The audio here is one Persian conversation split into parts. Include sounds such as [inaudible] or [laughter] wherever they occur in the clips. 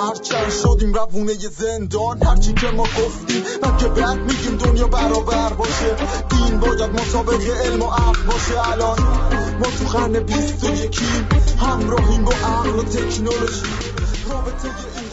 هرچند شدیم روونه زندان. هرچی که ما گفتیم من که بعد میگیم دنیا برابر باشه. دین باید مسابق علم و عقل باشه. الان ما تو قرن بیست و یکیم همراهیم با عقل و تکنولوژی. رابطه این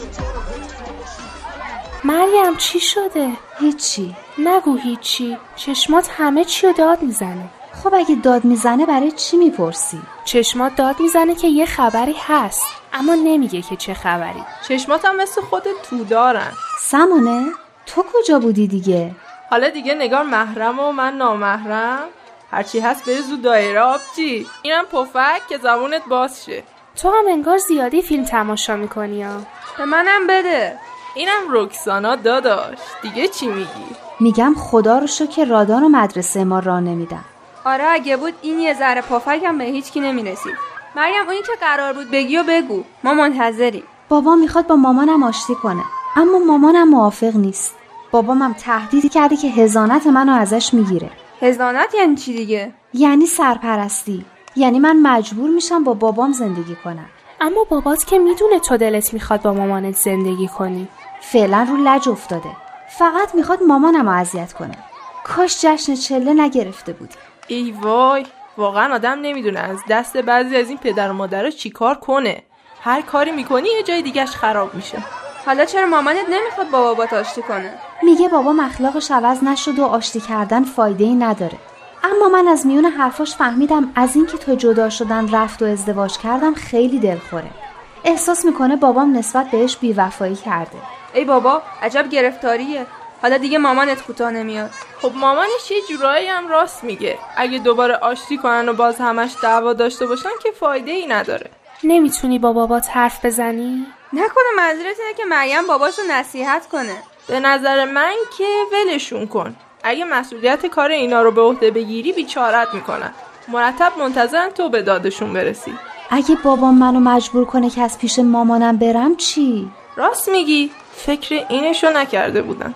مریم چی شده؟ هیچی. نگو هیچی. چشمات همه چی رو داد می‌زنه. خب اگه داد می‌زنه برای چی می‌پرسی؟ چشمات داد می‌زنه که یه خبری هست اما نمیگه که چه خبری. چشمات هم مثل خود تو دارن. سمانه تو کجا بودی دیگه؟ حالا دیگه نگار محرم و من نامحرم. هرچی هست بری زود دایره آبجی. اینم پفک که زبونت باز شه. تو هم انگار زیادی فیلم تماشا می‌کنی ها. به منم بده. اینم رکسانا داداش. دیگه چی میگی؟ میگم خدا رو شو که رادان و مدرسه ما را نمیدن. آره اگه بود این یه ذره پفک هم به هیچ کی نمی‌رسید. مریم اونی که قرار بود بگی و بگو. ما منتظریم. بابا می‌خواد با مامانم آشتی کنه اما مامانم موافق نیست. بابامم تهدید کرده که هزانت منو ازش می‌گیره. هزانت یعنی چی دیگه؟ یعنی سرپرستی. یعنی من مجبور میشم با بابام زندگی کنم. اما بابات که می‌دونه تو دلت می‌خواد با مامانت زندگی کنی. فعلا رو لج افتاده. فقط می‌خواد مامانم رو اذیت کنه. کاش جشن چله نگرفته بود ای وای واقعا آدم نمی‌دونه از دست بعضی از این پدر و مادرها چیکار کنه. هر کاری می‌کنی یه جای دیگهش خراب میشه. حالا چرا مامانت نمی‌خواد با بابات آشتی کنه؟ میگه بابا اخلاقش عوض نشد و آشتی کردن فایده ای نداره. اما من از میون حرفاش فهمیدم از اینکه تو جدا شدن رفت و ازدواج کردم خیلی دلخوره. احساس می‌کنه بابام نسبت بهش بیوفایی کرده. ای بابا عجب گرفتاریه. حالا دیگه مامانت کوتاه نمیاد. خب مامانش یه جورایی هم راست میگه. اگه دوباره آشتی کنن و باز همش دعوا داشته باشن که فایده ای نداره. نمی‌تونی با بابات حرف بزنی؟ نکنه منظورت اینه که مریم باباشو نصیحت کنه. به نظر من که ولشون کن. اگه مسئولیت کار اینا رو به عهده بگیری بیچارت می‌کنن. مرتب منتظرن تو به دادشون برسی. اگه بابام منو مجبور کنه که از پیش مامانم برم چی؟ راست میگی. فکر اینشو نکرده بودم.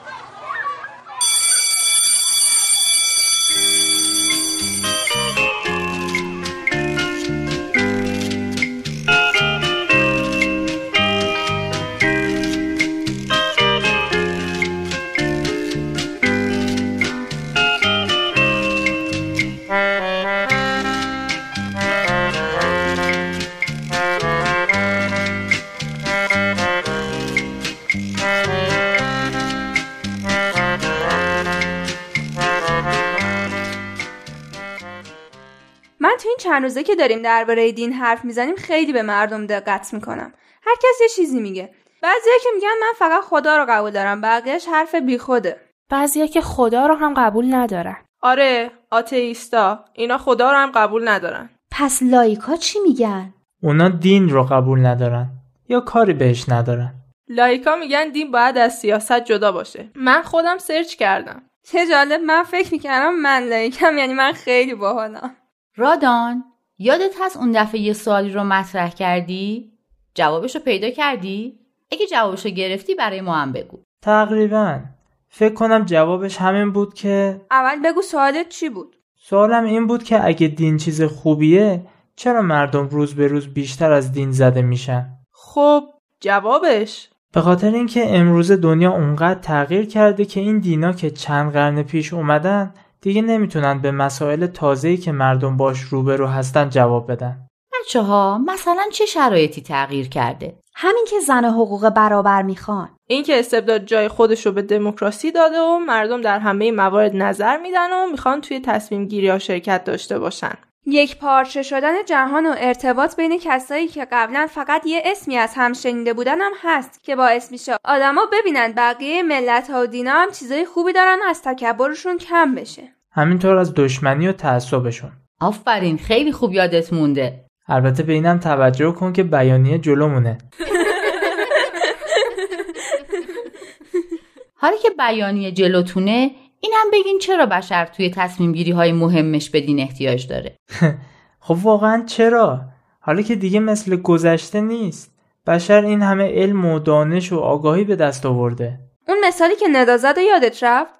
چند روزه که داریم درباره دین حرف می‌زنیم خیلی به مردم دقت می‌کنم. هر کس یه چیزی میگه. بعضیا که میگن من فقط خدا رو قبول دارم بقیهش حرف بیخوده. بعضیا که خدا رو هم قبول ندارن. آره آتئیستا. اینا خدا رو هم قبول ندارن. پس لایکا چی میگن؟ اونا دین رو قبول ندارن یا کاری بهش ندارن؟ لایکا میگن دین باید از سیاست جدا باشه. من خودم سرچ کردم. چه جالب من فکر می‌کردم من لایکم یعنی من خیلی باحالم. رادان یادت هست اون دفعه یه سوالی رو مطرح کردی؟ جوابشو پیدا کردی؟ اگه جوابشو گرفتی برای ما هم بگو. تقریبا. فکر کنم جوابش همین بود که اول بگو سوالت چی بود؟ سوالم این بود که اگه دین چیز خوبیه چرا مردم روز به روز بیشتر از دین زده میشن؟ خب جوابش. به خاطر اینکه امروز دنیا اونقدر تغییر کرده که این دینا که چند قرن پیش اومدن دیگه نمی‌تونن به مسائل تازه‌ای که مردم باش روبرو هستن جواب بدن. بچه ها مثلا چه شرایطی تغییر کرده؟ همین که زن حقوق برابر می‌خوان اینکه استبداد جای خودش رو به دموکراسی داده و مردم در همه موارد نظر میدن و می‌خوان توی تصمیم گیری ها شرکت داشته باشن. یک پارچه شدن جهان و ارتباط بین کسایی که قبلا فقط یه اسمی از هم شنیده بودن هم هست که باعث میشه آدما ببینن بقیه ملت ها و دینا هم چیزای خوبی دارن و از تکبرشون کم بشه. همینطور از دشمنی و تعصبشون. آفرین خیلی خوب یادت مونده. البته به اینم توجه کن که بیانیه جلومونه. حالا که بیانیه جلوتونه اینم بگین چرا بشر توی تصمیم گیری های مهمش به دین احتیاج داره؟ [laughs] خب واقعا چرا؟ حالا که دیگه مثل گذشته نیست. بشر این همه علم و دانش و آگاهی به دست آورده. اون مثالی که ندا زد و یادت رفت؟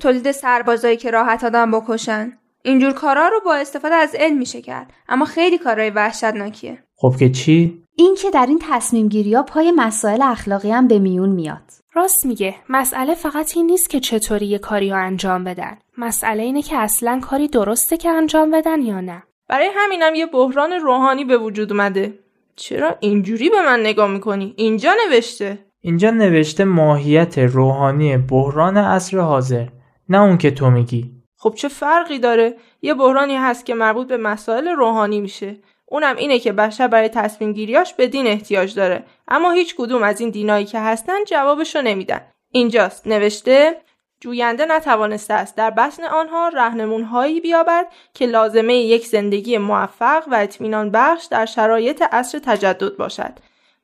تولید سربازایی که راحت آدم بکشن. اینجور کارا رو با استفاده از علم میشه کرد. اما خیلی کارهای وحشتناکیه. خب که چی؟ این که در این تصمیم گیری ها پای مسائل اخلاقی هم به میون میاد. راست میگه. مسئله فقط این نیست که چطوری یه کاری رو انجام بدن. مسئله اینه که اصلا کاری درسته که انجام بدن یا نه. برای همینم یه بحران روحانی به وجود اومده. چرا اینجوری به من نگاه می‌کنی؟ اینجا نوشته. اینجا نوشته ماهیت روحانی بحران عصر حاضر. نه اون که تو میگی. خب چه فرقی داره؟ یه بحرانی هست که مربوط به مسائل روحانی میشه. اونم اینه که بشر برای تصمیم گیریاش به دین احتیاج داره. اما هیچ کدوم از این دینایی که هستن جوابشو نمیدن. اینجاست. نوشته جوینده نتوانسته است در بسن آنها رهنمونهایی بیابد که لازمه یک زندگی موفق و اطمینان بخش در شرایط عصر تجدد باشد.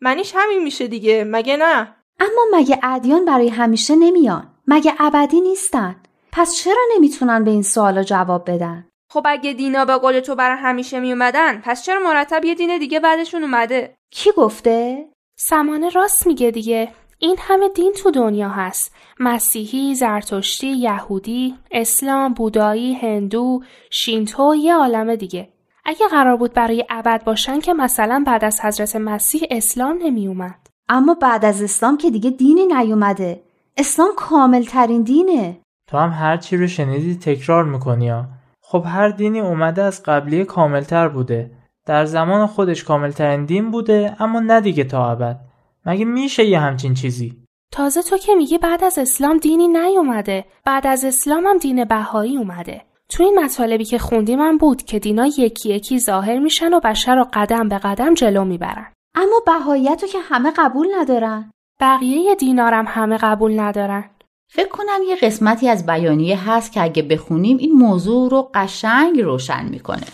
منیش همین میشه دیگه. مگه نه؟ اما مگه ادیان برای همیشه نمیان؟ مگه ابدی نیستن؟ پس چرا نمی‌تونن به این سوالا جواب بدن؟ خب اگه دینا به قول تو برای همیشه میومدن پس چرا مرتب یه دین دیگه بعدشون اومده؟ کی گفته؟ سمانه راست میگه دیگه. این همه دین تو دنیا هست. مسیحی، زرتشتی، یهودی، اسلام، بودایی، هندو، شینتو یه عالم دیگه. اگه قرار بود برای ابد باشن که مثلا بعد از حضرت مسیح اسلام نمی اومد. اما بعد از اسلام که دیگه دینی نیومده. اسلام کامل ترین دینه. تو هم هر چی رو شنیدی تکرار می‌کنی ها. خب هر دینی اومده از قبلی کاملتر بوده. در زمان خودش کاملترین دین بوده اما نه دیگه تا ابد. مگه میشه یه همچین چیزی؟ تازه تو که میگی بعد از اسلام دینی نیومده. بعد از اسلام هم دین بهایی اومده. تو این مطالبی که خوندیم هم بود که دینا یکی یکی ظاهر میشن و بشر رو قدم به قدم جلو می‌برن. اما بهاییت رو که همه قبول ندارن. بقیه دینارم همه قبول ندارن. فکر کنم یه قسمتی از بیانیه هست که اگه بخونیم این موضوع رو قشنگ روشن می‌کنه.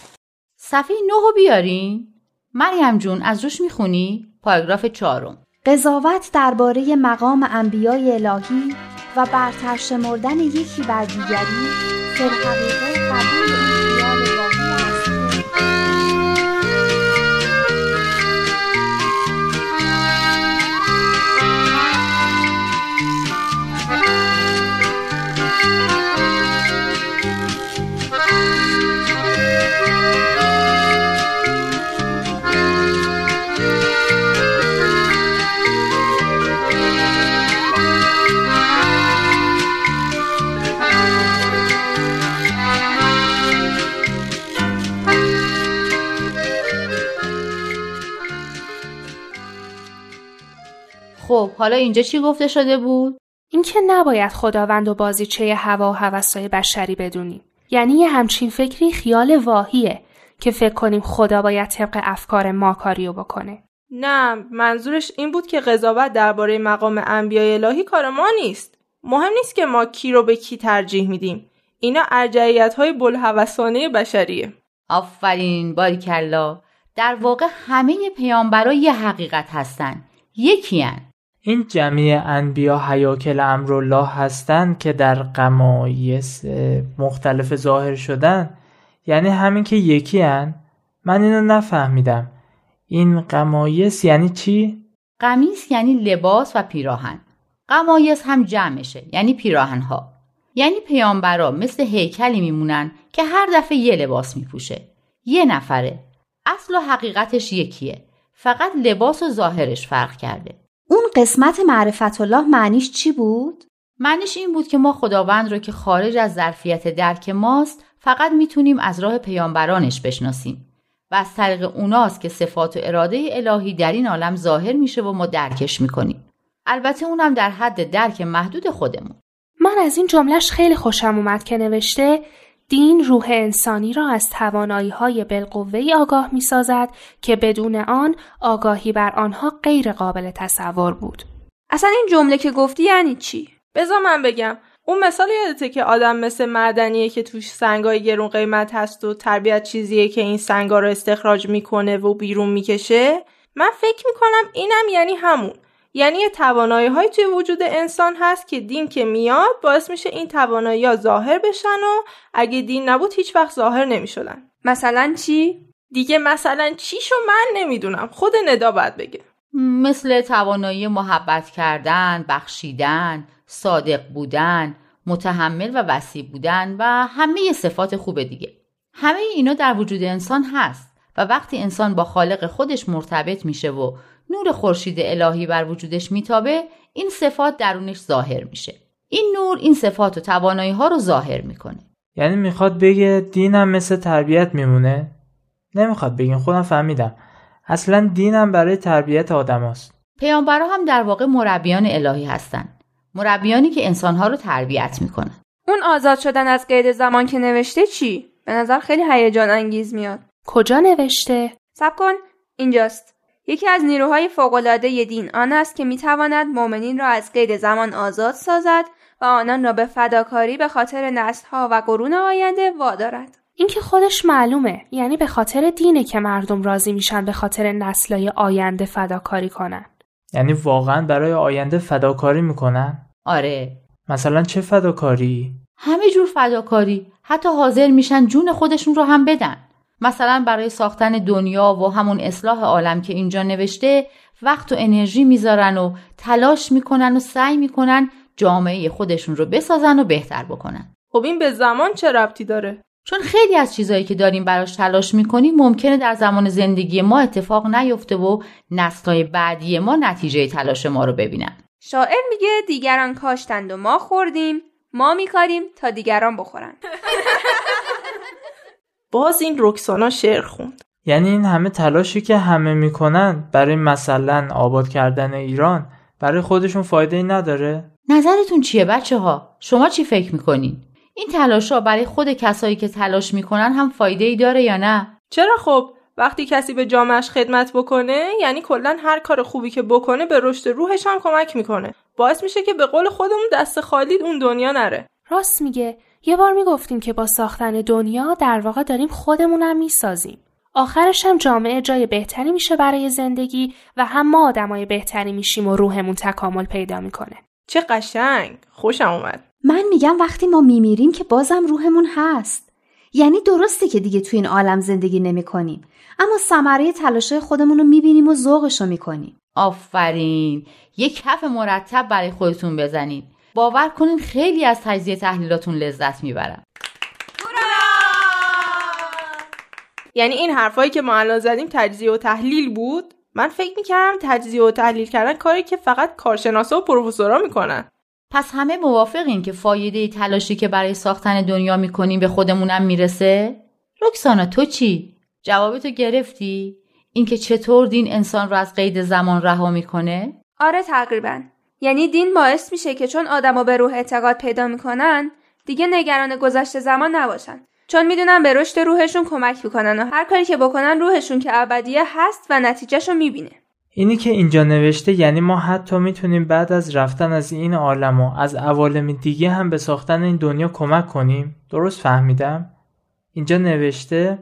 صفحه نه رو بیارین. مریم جون از روش می‌خونی؟ پاراگراف چهارم. قضاوت درباره مقام انبیای الهی و برتر شمردن یکی بر دیگری حقیقه قبول حالا اینجا چی گفته شده بود؟ اینکه نباید خداوند و بازیچه هوا و هوسای بشری بدونیم. یعنی یه همچین فکری خیال واهیه که فکر کنیم خدا باید طبق افکار ما کاریو بکنه. نه منظورش این بود که قضاوت درباره مقام انبیای الهی کار ما نیست. مهم نیست که ما کی رو به کی ترجیح میدیم. اینا ارجعیت های بلحوثانه بشریه. آفرین باریکلا. در واقع همه پیامبرا یه حقیقت هستن. یکی هن. این جمعی انبیا حیاکل امرالله هستند که در قمایس مختلف ظاهر شدن. یعنی همین که یکی هن؟ من اینو نفهمیدم. این قمایس یعنی چی؟ قمیس یعنی لباس و پیراهن. قمایس هم جمعشه یعنی پیراهن ها یعنی پیامبرا مثل هیکلی میمونن که هر دفعه یه لباس میپوشه. یه نفره. اصل و حقیقتش یکیه. فقط لباس و ظاهرش فرق کرده. قسمت معرفت الله معنیش چی بود؟ معنیش این بود که ما خداوند رو که خارج از ظرفیت درک ماست فقط می‌تونیم از راه پیامبرانش بشناسیم. و از طریق اوناست که صفات و اراده الهی در این عالم ظاهر میشه و ما درکش می‌کنیم. البته اونم در حد درک محدود خودمون. من از این جملهش خیلی خوشم اومد که نوشته دین روح انسانی را از توانایی های بالقوه آگاه می سازد که بدون آن آگاهی بر آنها غیر قابل تصور بود. اصلا این جمله که گفتی یعنی چی؟ بذار من بگم اون مثال یادته که آدم مثل معدنیه که توش سنگای گرون قیمت هست و تربیت چیزیه که این سنگا رو استخراج می‌کنه و بیرون می‌کشه من فکر می‌کنم اینم یعنی همون یعنی یه توانایی های توی وجود انسان هست که دین که میاد باعث میشه این توانایی ها ظاهر بشن و اگه دین نبود هیچ وقت ظاهر نمی‌شدن مثلا چی؟ دیگه مثلا چیشو من نمی‌دونم خود ندا باید بگه مثل توانایی محبت کردن، بخشیدن، صادق بودن، متحمل و وسیع بودن و همه صفات خوب دیگه. همه اینا در وجود انسان هست و وقتی انسان با خالق خودش مرتبط میشه و نور خورشید الهی بر وجودش میتابه این صفات درونش ظاهر میشه. این نور این صفات و توانایی ها رو ظاهر می‌کنه. یعنی می‌خواد بگه دینم مثل تربیت میمونه؟ نمی‌خواد بگین خودم فهمیدم. اصلا دینم برای تربیت آدم هست. پیامبرا هم در واقع مربیان الهی هستند. مربیانی که انسانها رو تربیت می‌کنن. اون آزاد شدن از قید زمان که نوشته چی؟ به نظر خیلی هیجان انگیز میاد. کجا نوشته؟ سب کن اینجاست. یکی از نیروهای فوقالعاده دین آن است که می‌تواند مؤمنین را از قید زمان آزاد سازد و آنان را به فداکاری به خاطر نسلها و قرون آینده وادارد. این که خودش معلومه یعنی به خاطر دینه که مردم راضی میشن به خاطر نسلای آینده فداکاری کنن یعنی واقعا برای آینده فداکاری می‌کنن؟ آره مثلا چه فداکاری؟ همه جور فداکاری حتی حاضر میشن جون خودشون رو هم بدن مثلا برای ساختن دنیا و همون اصلاح عالم که اینجا نوشته وقت و انرژی می‌ذارن و تلاش می‌کنن و سعی می‌کنن جامعه خودشون رو بسازن و بهتر بکنن. خب این به زمان چه ربطی داره؟ چون خیلی از چیزهایی که داریم براش تلاش می‌کنیم ممکنه در زمان زندگی ما اتفاق نیفته و نسلهای بعدی ما نتیجه تلاش ما رو ببینن. شاعر میگه دیگران کاشتند و ما خوردیم ما میکاریم تا دیگران بخورن. [laughs] باز این رکسانا شعر خوند یعنی این همه تلاشی که همه می‌کنن برای مثلا آباد کردن ایران برای خودشون فایده ای نداره؟ نظرتون چیه بچه ها؟ شما چی فکر می‌کنین؟ این تلاش ها برای خود کسایی که تلاش می‌کنن هم فایده ای داره یا نه؟ چرا خب وقتی کسی به جامعش خدمت بکنه یعنی کلا هر کار خوبی که بکنه به رشد روحش هم کمک می‌کنه باعث میشه که به قول خودمون دست خالی اون دنیا نره راست میگه یه بار می‌گفتیم که با ساختن دنیا در واقع داریم خودمونم می‌سازیم. آخرش هم جامعه جای بهتری میشه برای زندگی و هم ما آدمای بهتری میشیم و روحمون تکامل پیدا می‌کنه. چه قشنگ! خوشم اومد. من میگم وقتی ما میمیریم که بازم روحمون هست. یعنی درسته که دیگه تو این عالم زندگی نمی کنیم اما ثمره تلاشای خودمون رو می‌بینیم و ذوقش رو می‌کنیم. آفرین! یک کف مرتب برای خودتون بزنید. باور کنین خیلی از تجزیه تحلیلاتون لذت می‌برم یعنی این حرفایی که ما الان زدیم تجزیه و تحلیل بود من فکر می‌کردم تجزیه و تحلیل کردن کاری که فقط کارشناسا و پروفسورا می‌کنن پس همه موافقین که فایده تلاشی که برای ساختن دنیا می‌کنیم به خودمونم می‌رسه؟ رکسانا تو چی؟ جوابتو گرفتی؟ اینکه چطور دین انسان رو از قید زمان رها می‌کنه؟ آره تقریبا یعنی دین باعث میشه که چون آدما به روح اعتقاد پیدا می‌کنن دیگه نگران گذشته زمان نباشن. چون می‌دونن به رشد روحشون کمک می‌کنن و هر کاری که بکنن روحشون که ابدیه هست و نتیجهش رو می‌بینه. اینی که اینجا نوشته یعنی ما حتی می‌تونیم بعد از رفتن از این عالم و از عوالم دیگه هم به ساختن این دنیا کمک کنیم؟ درست فهمیدم؟ اینجا نوشته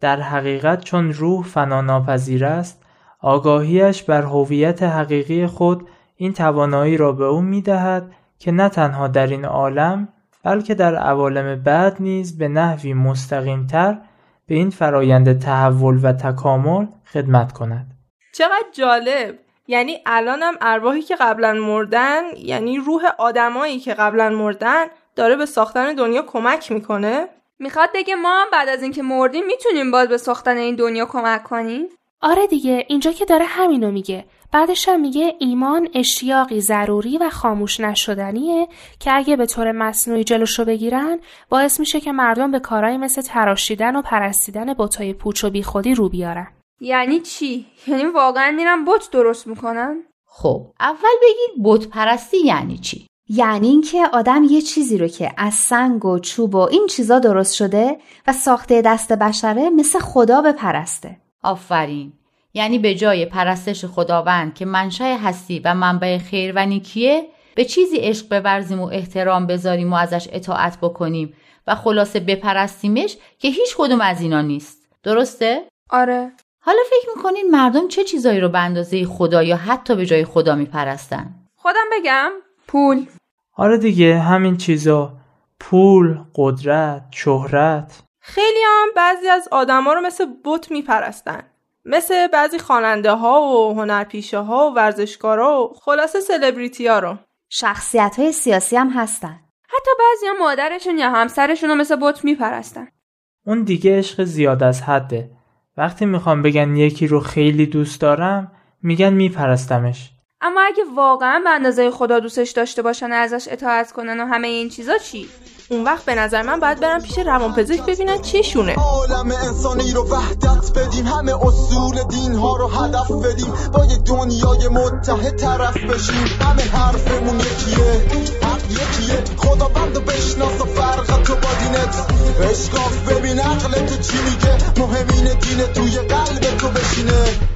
در حقیقت چون روح فنا ناپذیر است آگاهیش بر هویت حقیقی خود این توانایی را به او می‌دهد که نه تنها در این عالم بلکه در عوالم بعد نیز به نحوی مستقیمتر به این فرایند تحول و تکامل خدمت کند. چقدر جالب! یعنی الانم ارواحی که قبلا مردن یعنی روح آدمایی که قبلا مردن داره به ساختن دنیا کمک می‌کنه؟ می‌خواد بگه ما هم بعد از اینکه مردیم می‌تونیم باز به ساختن این دنیا کمک کنیم؟ آره دیگه اینجا که داره همینو میگه. بعدش هم میگه ایمان اشتیاقی ضروری و خاموش نشدنیه که اگه به طور مصنوعی جلوشو بگیرن باعث میشه که مردم به کارهایی مثل تراشیدن و پرستیدن بتای پوچ و بیخودی رو بیارن. یعنی چی؟ یعنی واقعا میرن بت درست می‌کنن؟ خب اول بگید بت پرستی یعنی چی؟ یعنی اینکه آدم یه چیزی رو که از سنگ و چوب و این چیزا درست شده و ساخته دست بشره مثل خدا بپرسته. آفرین. یعنی به جای پرستش خداوند که منشأ هستی و منبع خیر و نیکیه به چیزی عشق بورزیم و احترام بذاریم و ازش اطاعت بکنیم و خلاصه بپرستیمش که هیچ کدوم از اینا نیست. درسته؟ آره. حالا فکر می‌کنین مردم چه چیزایی رو به اندازه خدا یا حتی به جای خدا میپرستن؟ خودم بگم پول. آره دیگه همین چیزا. پول، قدرت، شهرت. خیلی هم بعضی از آدما رو مثل بت میپرستن. مثل بعضی خواننده ها و هنرپیشه ها و ورزشکارا و خلاصه سلبریتی ها رو. شخصیت های سیاسی هم هستن. حتی بعضی هم مادرشون یا همسرشون رو مثل بت میپرستن. اون دیگه عشق زیاد از حده. وقتی می‌خوام بگن یکی رو خیلی دوست دارم میگن میپرستمش. اما اگه واقعا به اندازه خدا دوستش داشته باشن و ازش اطاعت کنن و همه این چیزا چی؟ اون وقت به نظر من باید برم پیش روانپزشک ببینن چشونه عالم انسانی رو وحدت بدیم همه اصول دین ها رو هدف بدیم با یه دنیای متحد طرف بشیم. همه حرفمون یکیه حق یکیه. خدا بند بشناس و فرق تو با دینت. اشکاف ببین عقل تو چی میگه مهمین دین توی قلب تو بشینه.